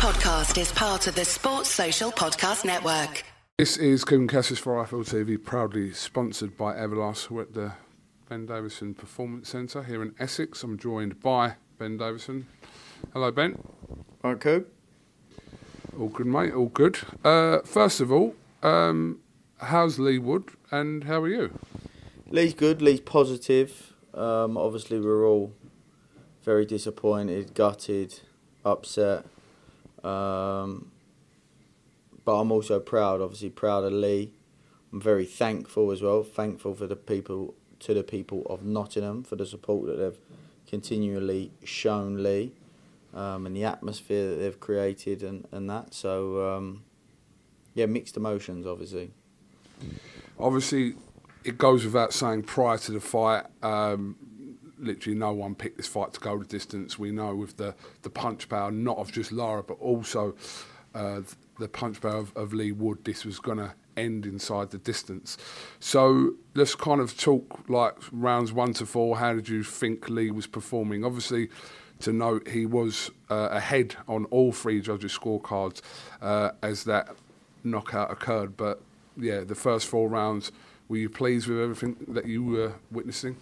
podcast is part of the Sports Social Podcast Network. This is Kugan Cassius for IFL TV, proudly sponsored by Everlast. We're at the Ben Davison Performance Centre here in Essex. I'm joined by Ben Davison. Hello, Ben. All right, Coop. All good, mate. All good. Uh, first of all, um, how's Leigh Wood and how are you? Lee's good. Lee's positive. Um, obviously, we're all very disappointed, gutted, upset. Um, but I'm also proud, obviously proud of Lee. I'm very thankful as well. Thankful for the people, to the people of Nottingham for the support that they've continually shown Lee, um, and the atmosphere that they've created and and that. So um, yeah, mixed emotions, obviously. Obviously, it goes without saying prior to the fight, um, literally no one picked this fight to go the distance. We know with the, the punch power, not of just Lara, but also uh, the punch power of, of Leigh Wood, this was going to end inside the distance. So let's kind of talk like rounds one to four. How did you think Lee was performing? Obviously, to note he was uh, ahead on all three judges' scorecards uh, as that knockout occurred. But yeah, the first four rounds were you pleased with everything that you were witnessing?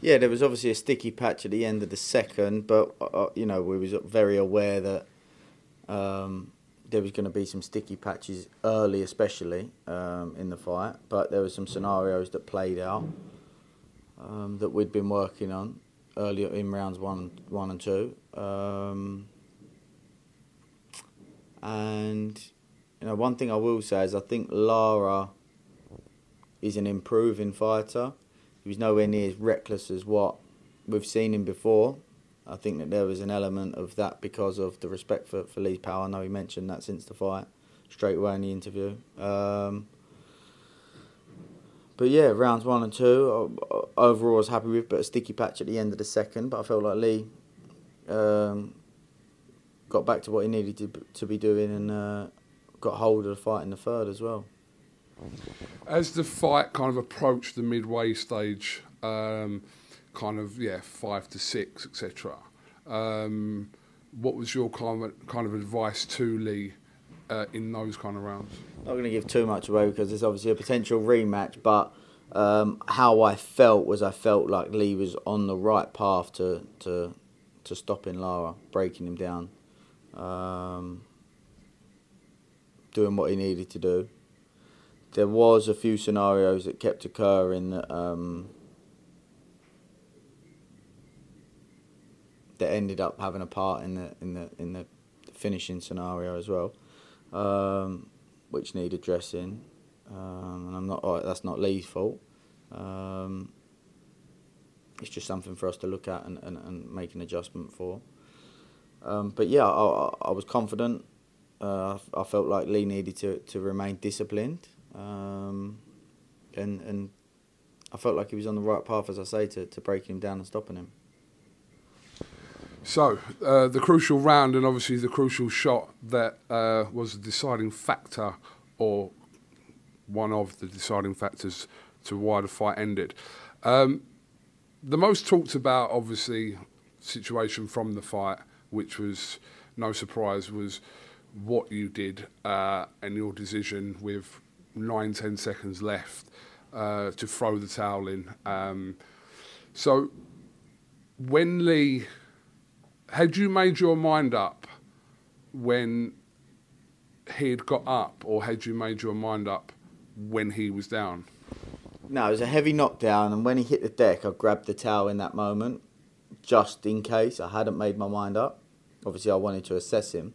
Yeah, there was obviously a sticky patch at the end of the second, but uh, uh you know we was very aware that um, there was going to be some sticky patches early, especially um, in the fight. But there were some scenarios that played out um, that we'd been working on earlier in rounds one, one and two. Um, and you know, one thing I will say is I think Lara He's an improving fighter. He was nowhere near as reckless as what we've seen him before. I think that there was an element of that because of the respect for, for Lee's power. I know he mentioned that since the fight, straight away in the interview. Um, but yeah, rounds one and two, overall I was happy with, but a sticky patch at the end of the second. But I felt like Lee um, got back to what he needed to, to be doing and uh, got hold of the fight in the third as well. As the fight kind of approached the midway stage, um, kind of yeah, five to six, etc. Um, what was your kind of kind of advice to Lee uh, in those kind of rounds? Not going to give too much away because it's obviously a potential rematch, but um, how I felt was I felt like Lee was on the right path to to to stopping Lara, breaking him down, um, doing what he needed to do there was a few scenarios that kept occurring that um, that ended up having a part in the in the in the finishing scenario as well, um, which need addressing. Um, and I'm not oh, that's not Lee's fault. Um, it's just something for us to look at and, and, and make an adjustment for. Um, but yeah, I, I, was confident. Uh, I felt like Lee needed to, to remain disciplined um, and and I felt like he was on the right path, as I say, to, to breaking him down and stopping him. So, uh, the crucial round and obviously the crucial shot that uh, was the deciding factor, or one of the deciding factors to why the fight ended. Um, the most talked about, obviously, situation from the fight, which was no surprise, was what you did uh, and your decision with nine, ten seconds left uh, to throw the towel in. Um, so when Lee, had you made your mind up when he'd got up, or had you made your mind up when he was down? No, it was a heavy knockdown, and when he hit the deck, I grabbed the towel in that moment, just in case I hadn't made my mind up. Obviously, I wanted to assess him.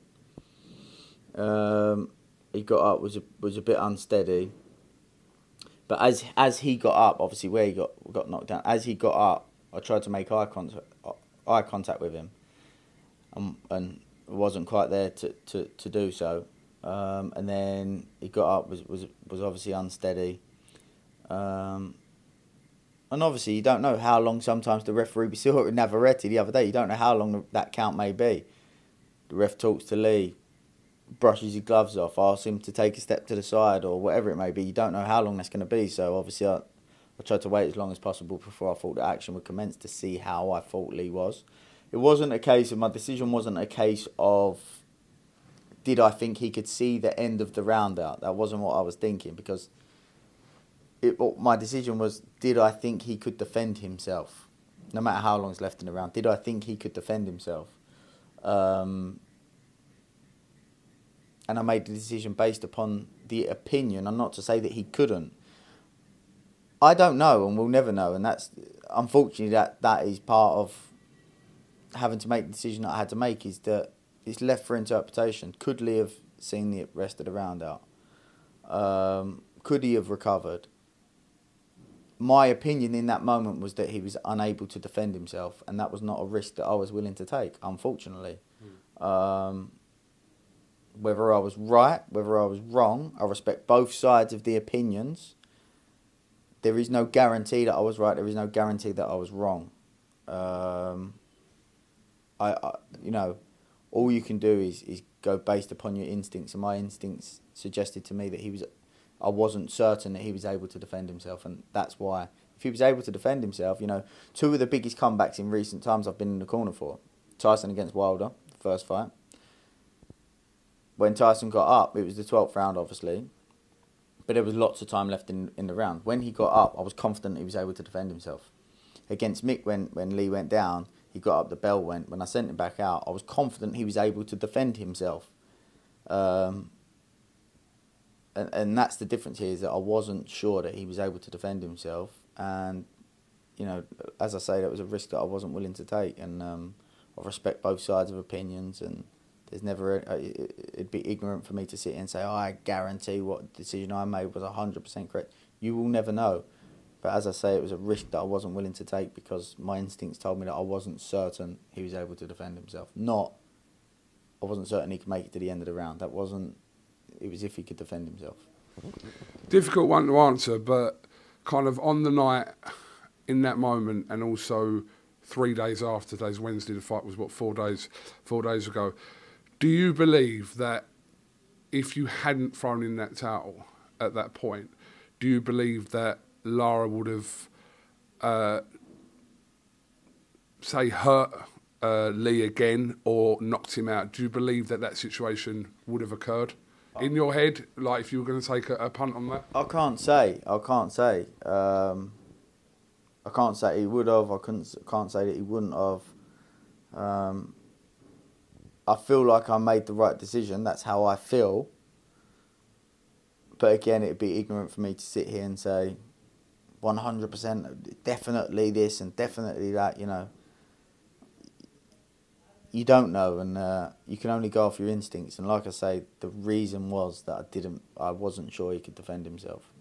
Um, he got up was a, was a bit unsteady. But as as he got up, obviously where he got got knocked down, as he got up, I tried to make eye contact eye contact with him, um, and wasn't quite there to, to, to do so. Um, and then he got up was was was obviously unsteady. Um, and obviously you don't know how long. Sometimes the referee we saw it with Navarrete the other day. You don't know how long that count may be. The ref talks to Lee, brushes his gloves off, asks him to take a step to the side or whatever it may be. You don't know how long that's going to be. So obviously, I, I tried to wait as long as possible before I thought the action would commence to see how I thought Lee was. It wasn't a case of my decision wasn't a case of did I think he could see the end of the round out? That wasn't what I was thinking because it, my decision was did I think he could defend himself, no matter how long long's left in the round? Did I think he could defend himself? Um, and I made the decision based upon the opinion, and not to say that he couldn't. I don't know, and we'll never know, and that's unfortunately that that is part of having to make the decision that I had to make. Is that it's left for interpretation. Could Lee have seen the rest of the round out? Um, could he have recovered? My opinion in that moment was that he was unable to defend himself, and that was not a risk that I was willing to take. Unfortunately, mm. um, whether I was right, whether I was wrong, I respect both sides of the opinions. There is no guarantee that I was right. There is no guarantee that I was wrong. Um, I, I, you know, all you can do is, is go based upon your instincts, and my instincts suggested to me that he was. I wasn't certain that he was able to defend himself, and that's why. If he was able to defend himself, you know, two of the biggest comebacks in recent times I've been in the corner for. Tyson against Wilder, first fight, when Tyson got up, it was the 12th round, obviously, but there was lots of time left in, in the round. When he got up, I was confident he was able to defend himself. Against Mick, when, when Lee went down, he got up, the bell went. When I sent him back out, I was confident he was able to defend himself. Um, and, and that's the difference here is that I wasn't sure that he was able to defend himself. And, you know, as I say, that was a risk that I wasn't willing to take. And um, I respect both sides of opinions and there's never a, it'd be ignorant for me to sit and say oh, I guarantee what decision I made was hundred percent correct. You will never know. But as I say, it was a risk that I wasn't willing to take because my instincts told me that I wasn't certain he was able to defend himself. Not, I wasn't certain he could make it to the end of the round. That wasn't. It was if he could defend himself. Difficult one to answer, but kind of on the night, in that moment, and also three days after today's Wednesday, the fight was what four days, four days ago. Do you believe that if you hadn't thrown in that towel at that point, do you believe that Lara would have, uh, say, hurt uh, Lee again or knocked him out? Do you believe that that situation would have occurred? In your head, like if you were going to take a, a punt on that? I can't say. I can't say. Um, I can't say he would have. I couldn't. Can't say that he wouldn't have. Um, I feel like I made the right decision. That's how I feel. But again, it'd be ignorant for me to sit here and say 100% definitely this and definitely that, you know. You don't know, and uh, you can only go off your instincts. And like I say, the reason was that I didn't, I wasn't sure he could defend himself.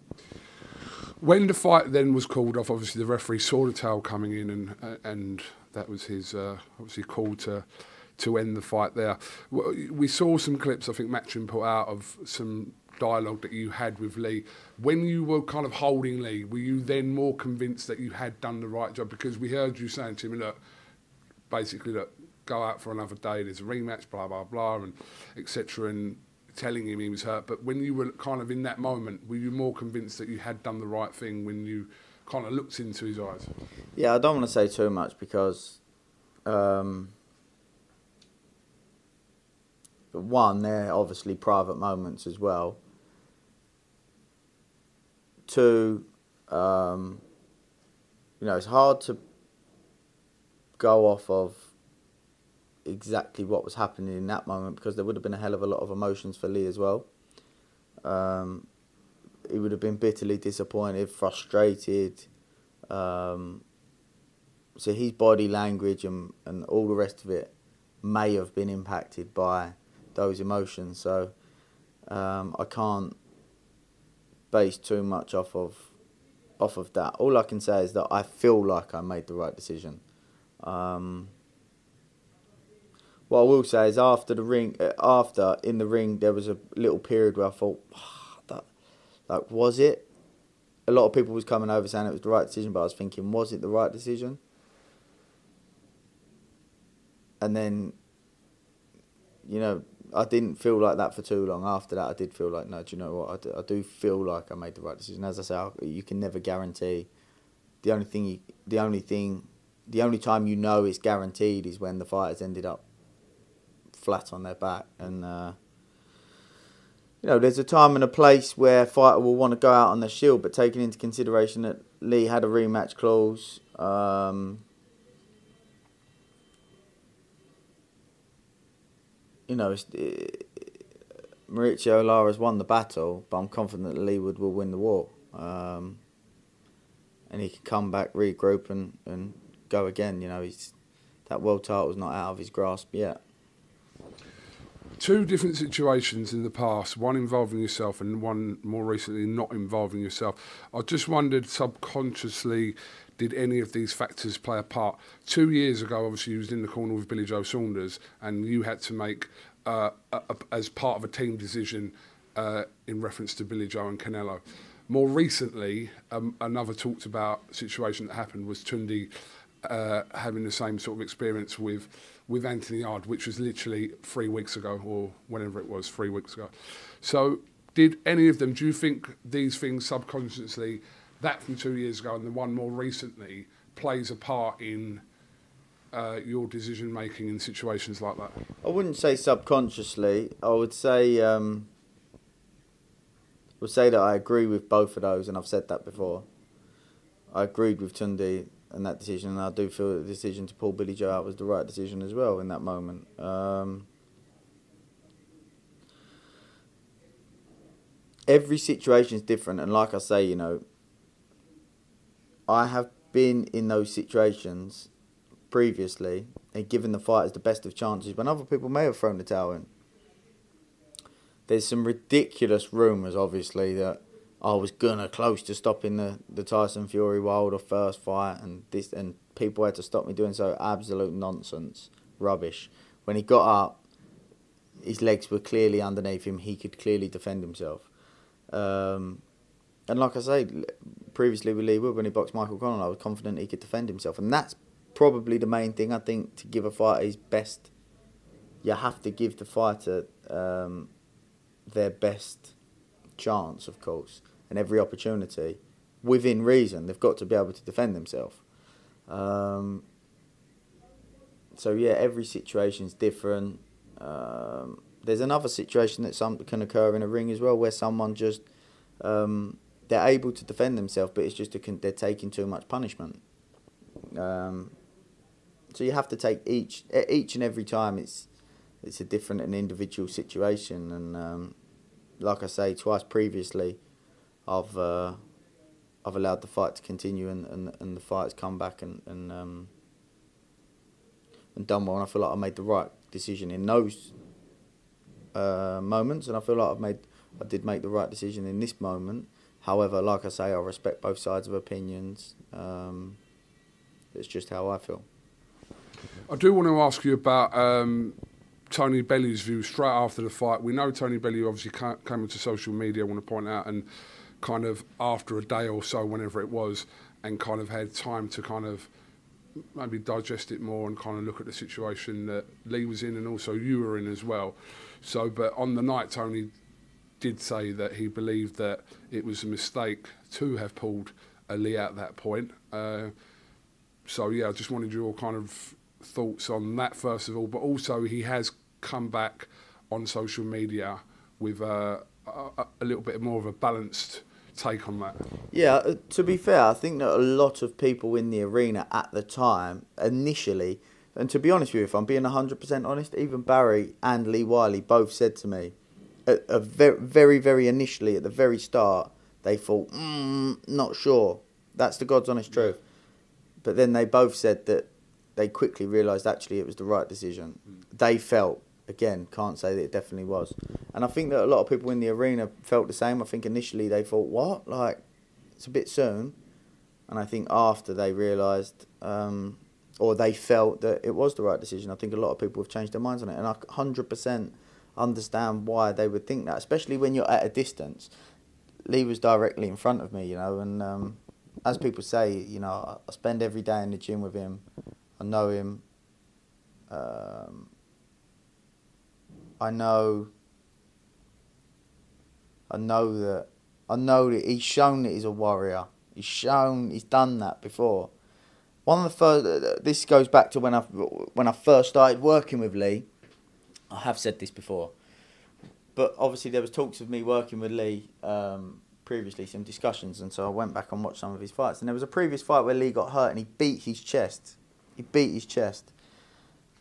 When the fight then was called off, obviously the referee saw the tail coming in, and uh, and that was his uh, obviously call to to end the fight there. We saw some clips, I think Matchroom put out, of some dialogue that you had with Lee. When you were kind of holding Lee, were you then more convinced that you had done the right job? Because we heard you saying to him, look, basically, look, go out for another day, there's a rematch, blah, blah, blah, and etc. and telling him he was hurt. But when you were kind of in that moment, were you more convinced that you had done the right thing when you kind of looked into his eyes? Yeah, I don't want to say too much because um, but one, they're obviously private moments as well. Two, um, you know, it's hard to go off of exactly what was happening in that moment because there would have been a hell of a lot of emotions for Lee as well. Um, he would have been bitterly disappointed, frustrated. Um, so his body language and, and all the rest of it may have been impacted by those emotions. So um, I can't base too much off of off of that. All I can say is that I feel like I made the right decision. Um, what I will say is after the ring, uh, after in the ring, there was a little period where I thought, oh, that, like, was it? A lot of people was coming over saying it was the right decision, but I was thinking, was it the right decision? And then, you know, I didn't feel like that for too long. After that, I did feel like, no, do you know what? I do, I do feel like I made the right decision. As I say, I, you can never guarantee. The only thing, you, the only thing, the only time you know it's guaranteed is when the fighters ended up flat on their back, and uh, you know, there's a time and a place where a fighter will want to go out on the shield, but taking into consideration that Lee had a rematch clause. Um, you know, it's, it, Mauricio Lara's won the battle, but I'm confident that Leigh Wood will win the war. Um, and he can come back, regroup, and, and go again. You know, he's that world title is not out of his grasp yet. Two different situations in the past, one involving yourself and one more recently not involving yourself. I just wondered subconsciously, did any of these factors play a part? Two years ago, obviously, you was in the corner with Billy Joe Saunders, and you had to make, uh, a, a, as part of a team decision, uh, in reference to Billy Joe and Canelo. More recently, um, another talked about situation that happened was Tunde uh, having the same sort of experience with with Anthony Yarde, which was literally three weeks ago or whenever it was, three weeks ago. So, did any of them? Do you think these things subconsciously, that from two years ago and the one more recently, plays a part in uh, your decision making in situations like that? I wouldn't say subconsciously. I would say. Um, would say that I agree with both of those, and I've said that before. I agreed with Tunde and that decision, and I do feel that the decision to pull Billy Joe out was the right decision as well in that moment. Um, every situation is different, and like I say, you know, I have been in those situations previously and given the fighters the best of chances when other people may have thrown the towel in. There's some ridiculous rumours, obviously, that I was gonna close to stopping the, the Tyson Fury Wilder first fight, and this and people had to stop me doing so. Absolute nonsense, rubbish. When he got up, his legs were clearly underneath him. He could clearly defend himself. Um, and like I say, previously with Leigh Wood, when he boxed Michael Conlan, I was confident he could defend himself, and that's probably the main thing. I think to give a fighter his best, you have to give the fighter um, their best chance, of course, and every opportunity within reason. They've got to be able to defend themselves. Um, so yeah, every situation is different. Um, there's another situation that some can occur in a ring as well, where someone just um, they're able to defend themselves, but it's just a, they're taking too much punishment. Um, so you have to take each each and every time. It's it's a different and individual situation, and um, like I say twice previously, I've uh, I've allowed the fight to continue and, and, and the fight's come back and and, um, and done well. And I feel like I made the right decision in those uh, moments, and I feel like I've made I did make the right decision in this moment. However, like I say, I respect both sides of opinions. Um, it's just how I feel. I do want to ask you about um, Tony Bellew's view straight after the fight. We know Tony Bellew obviously came into social media, I want to point out, and kind of after a day or so, whenever it was, and kind of had time to kind of maybe digest it more and kind of look at the situation that Lee was in and also you were in as well. So, but on the night, Tony did say that he believed that it was a mistake to have pulled a Lee at that point. Uh, so yeah, I just wanted your kind of thoughts on that first of all, but also he has come back on social media with uh, a, a, little bit more of a balanced take on that. Yeah, uh, to be fair, I think that a lot of people in the arena at the time, initially, and to be honest with you, if I'm being 100% honest, even Barry and Lee Wiley both said to me, a, a very, very, very initially at the very start, they thought, mm, not sure. That's the God's honest truth. But then they both said that they quickly realised actually it was the right decision. Mm. They felt again can't say that it definitely was, and I think that a lot of people in the arena felt the same. I think initially they thought what like it's a bit soon, and I think after they realised. Um, or they felt that it was the right decision. I think a lot of people have changed their minds on it, and I hundred percent understand why they would think that, especially when you're at a distance. Lee was directly in front of me, you know, and um, as people say, you know, I spend every day in the gym with him. I know him. Um, I know. I know that. I know that he's shown that he's a warrior. He's shown he's done that before. One of the first. This goes back to when I when I first started working with Lee. I have said this before. but obviously there was talks of me working with Lee um, previously, some discussions, and so I went back and watched some of his fights. And there was a previous fight where Lee got hurt and he beat his chest. He beat his chest,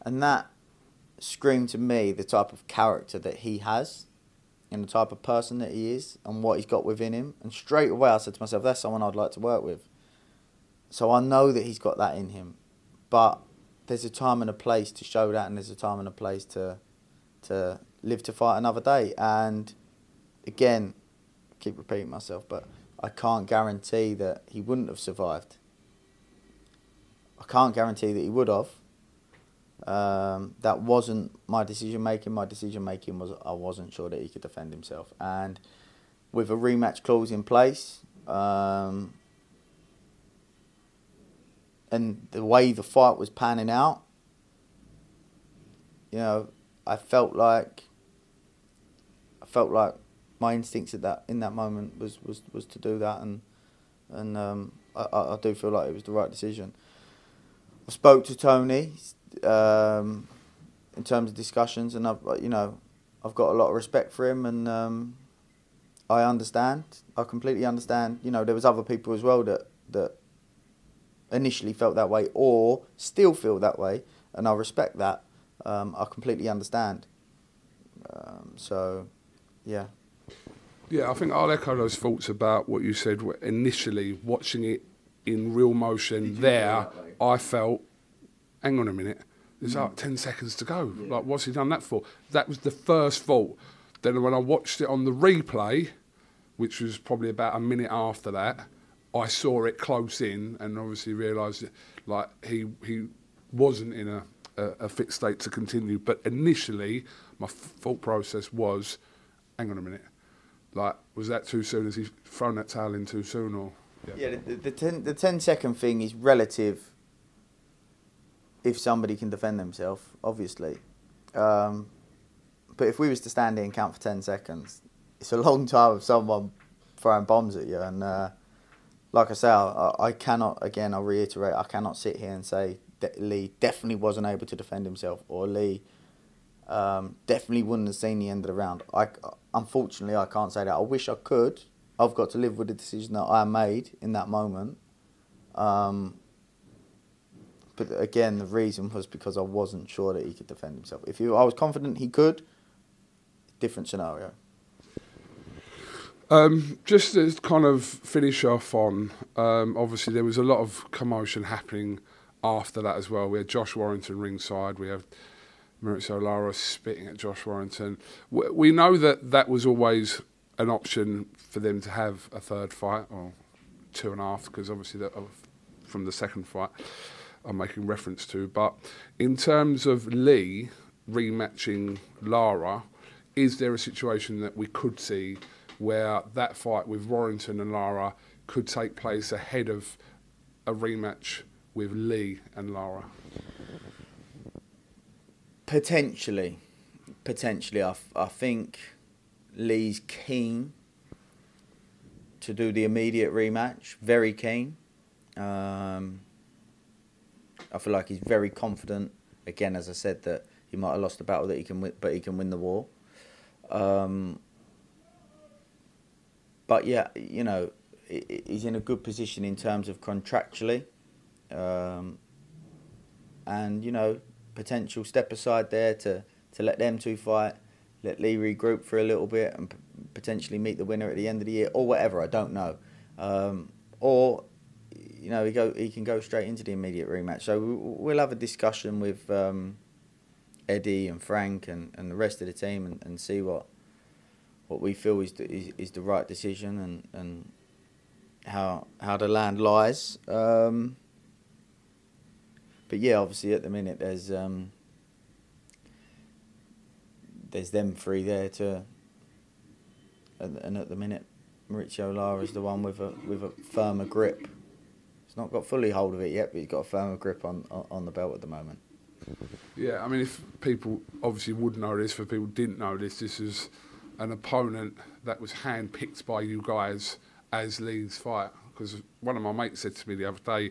and that screamed to me the type of character that he has, and the type of person that he is, and what he's got within him. And straight away, I said to myself, "That's someone I'd like to work with." So I know that he's got that in him, but there's a time and a place to show that, and there's a time and a place to to live to fight another day. And again, I keep repeating myself, but I can't guarantee that he wouldn't have survived. I can't guarantee that he would have. Um, that wasn't my decision making. My decision making was I wasn't sure that he could defend himself, and with a rematch clause in place, um, and the way the fight was panning out, you know, I felt like I felt like my instincts at that in that moment was, was, was to do that, and and um, I, I do feel like it was the right decision. I spoke to Tony um, in terms of discussions, and I've you know I've got a lot of respect for him, and um, I understand. I completely understand. You know, there was other people as well that that initially felt that way or still feel that way, and I respect that. Um, I completely understand. Um, so, yeah. Yeah, I think I'll echo those thoughts about what you said initially. Watching it in real motion there, I felt, hang on a minute, there's mm. like 10 seconds to go. Yeah. Like, what's he done that for? That was the first thought. Then when I watched it on the replay, which was probably about a minute after that, I saw it close in and obviously realised like he he wasn't in a, a, a, fit state to continue. But initially, my thought process was, hang on a minute, like was that too soon? Has he thrown that towel in too soon or? Yeah, yeah the, the, ten, the 10 second thing is relative if somebody can defend themselves, obviously. Um, but if we was to stand here and count for 10 seconds, it's a long time of someone throwing bombs at you. And uh, like I say, I, I cannot, again, I'll reiterate, I cannot sit here and say that Lee definitely wasn't able to defend himself or Lee um, definitely wouldn't have seen the end of the round. I, unfortunately, I can't say that. I wish I could. I've got to live with the decision that I made in that moment. Um, but again, the reason was because I wasn't sure that he could defend himself. If I was confident he could, different scenario. Um, just to kind of finish off on, um, obviously there was a lot of commotion happening after that as well. We had Josh Warrington ringside. We have Mauricio Lara spitting at Josh Warrington. We, we know that that was always an option for them to have a third fight or two and a half because obviously that, from the second fight I'm making reference to. But in terms of Lee rematching Lara, is there a situation that we could see? where that fight with Warrington and Lara could take place ahead of a rematch with Lee and Lara? Potentially, potentially. I, I think Lee's keen to do the immediate rematch. Very keen. Um, I feel like he's very confident. Again, as I said, that he might have lost the battle that he can win, but he can win the war. Um, but yeah, you know, he's in a good position in terms of contractually, um, and you know, potential step aside there to to let them two fight, let Lee regroup for a little bit, and p- potentially meet the winner at the end of the year or whatever. I don't know, um, or you know, he go he can go straight into the immediate rematch. So we'll have a discussion with um, Eddie and Frank and, and the rest of the team and, and see what what we feel is the, is, is the right decision and, and how how the land lies. Um, but yeah, obviously at the minute there's um, there's them three there to, and, at the minute Mauricio Lara is the one with a with a firmer grip. He's not got fully hold of it yet, but he's got a firmer grip on on, on the belt at the moment. Yeah, I mean, if people obviously would know this, for people didn't know this, this is an opponent that was handpicked by you guys as Lee's fight. Because one of my mates said to me the other day,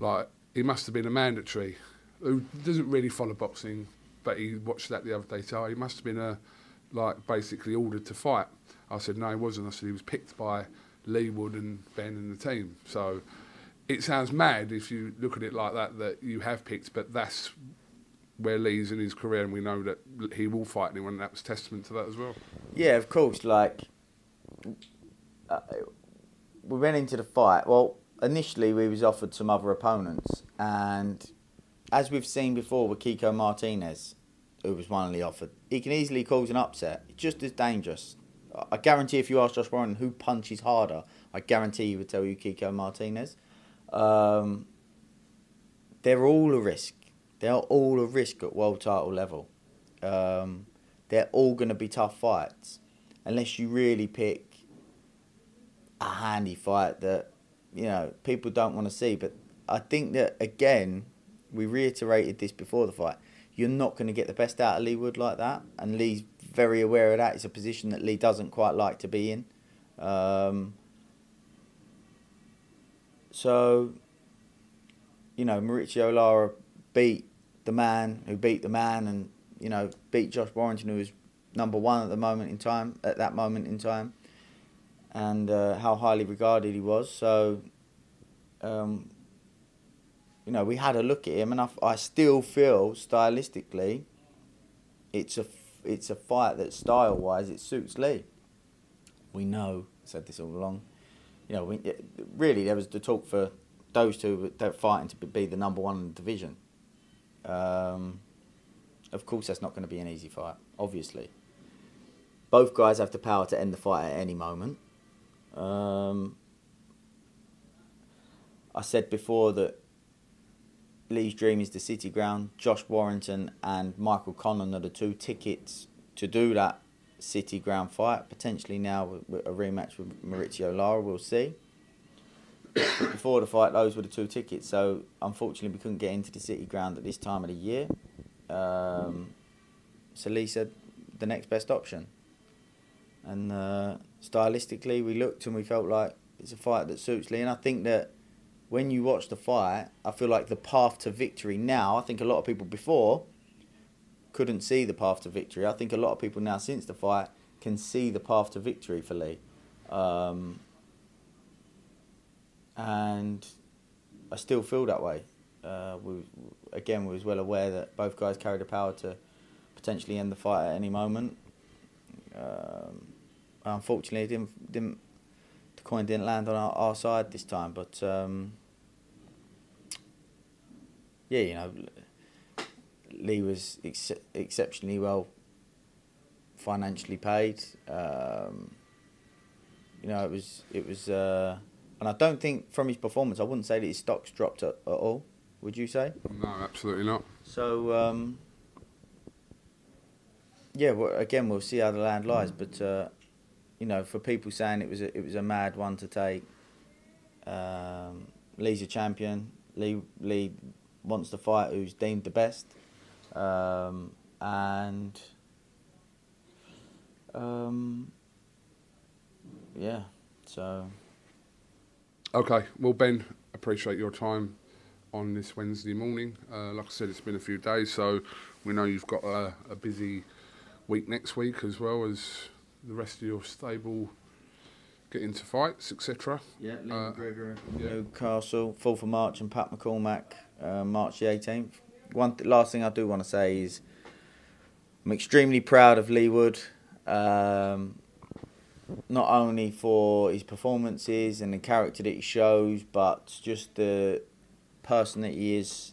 like, he must have been a mandatory who doesn't really follow boxing, but he watched that the other day. So he must have been a like basically ordered to fight. I said no, he wasn't. I said he was picked by Leigh Wood and Ben and the team. So it sounds mad if you look at it like that that you have picked, but that's where Lee's in his career, and we know that he will fight anyone. That was testament to that as well. Yeah, of course. Like uh, we went into the fight. Well, initially we was offered some other opponents, and as we've seen before with Kiko Martinez, who was one of the offered, he can easily cause an upset. It's just as dangerous. I guarantee if you ask Josh Warren who punches harder, I guarantee he would tell you Kiko Martinez. Um, they're all a risk. They're all a risk at world title level. Um, they're all going to be tough fights, unless you really pick a handy fight that you know people don't want to see. But I think that again, we reiterated this before the fight. You're not going to get the best out of Leigh Wood like that, and Leigh's very aware of that. It's a position that Leigh doesn't quite like to be in. Um, so, you know, Mauricio Lara beat the man who beat the man, and you know, beat Josh Warrington, who was number one at the moment in time. At that moment in time, and uh, how highly regarded he was. So, um, you know, we had a look at him, and I, I still feel stylistically, it's a it's a fight that style wise it suits Lee. We know, said this all along. You know, we, really there was the talk for those two they're fighting to be the number one in the division. Um, of course, that's not going to be an easy fight. Obviously, both guys have the power to end the fight at any moment. Um, I said before that Lee's dream is the city ground. Josh Warrington and Michael Conlan are the two tickets to do that city ground fight. Potentially now a rematch with Mauricio Lara, we'll see. Before the fight, those were the two tickets. So unfortunately, we couldn't get into the city ground at this time of the year. Um, so Lee said the next best option. And uh, stylistically, we looked and we felt like it's a fight that suits Lee. And I think that when you watch the fight, I feel like the path to victory now, I think a lot of people before couldn't see the path to victory. I think a lot of people now, since the fight, can see the path to victory for Lee. Um, and I still feel that way. Uh, we, again, we was well aware that both guys carried the power to potentially end the fight at any moment. Um, unfortunately, didn't, didn't the coin didn't land on our, our side this time. But um, yeah, you know, Lee was ex- exceptionally well financially paid. Um, you know, it was it was, uh, and I don't think from his performance, I wouldn't say that his stocks dropped at, at all. Would you say? No, absolutely not. So um, yeah, well, again, we'll see how the land lies. But uh, you know, for people saying it was a, it was a mad one to take, um, Leigh's a champion. Lee Leigh wants to fight who's deemed the best, um, and um, yeah, so. Okay, well, Ben, appreciate your time on this Wednesday morning. Uh, like I said, it's been a few days, so we know you've got a, a busy week next week as well as the rest of your stable get into fights, etc. Yeah, Lee Uh, McGregor, yeah. Newcastle, 4th of March, and Pat McCormack, uh, March the 18th. One th- last thing I do want to say is I'm extremely proud of Leigh Wood, um, not only for his performances and the character that he shows, but just the person that he is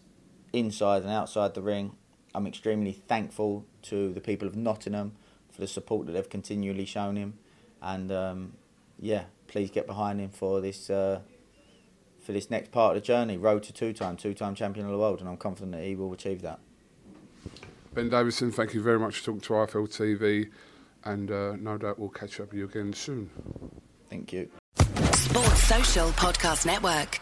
inside and outside the ring. I'm extremely thankful to the people of Nottingham for the support that they've continually shown him, and um, yeah, please get behind him for this uh, for this next part of the journey. Road to two time, two time champion of the world, and I'm confident that he will achieve that. Ben Davison, thank you very much for talking to IFL TV, and uh, no doubt we'll catch up with you again soon. Thank you. Sports Social Podcast Network.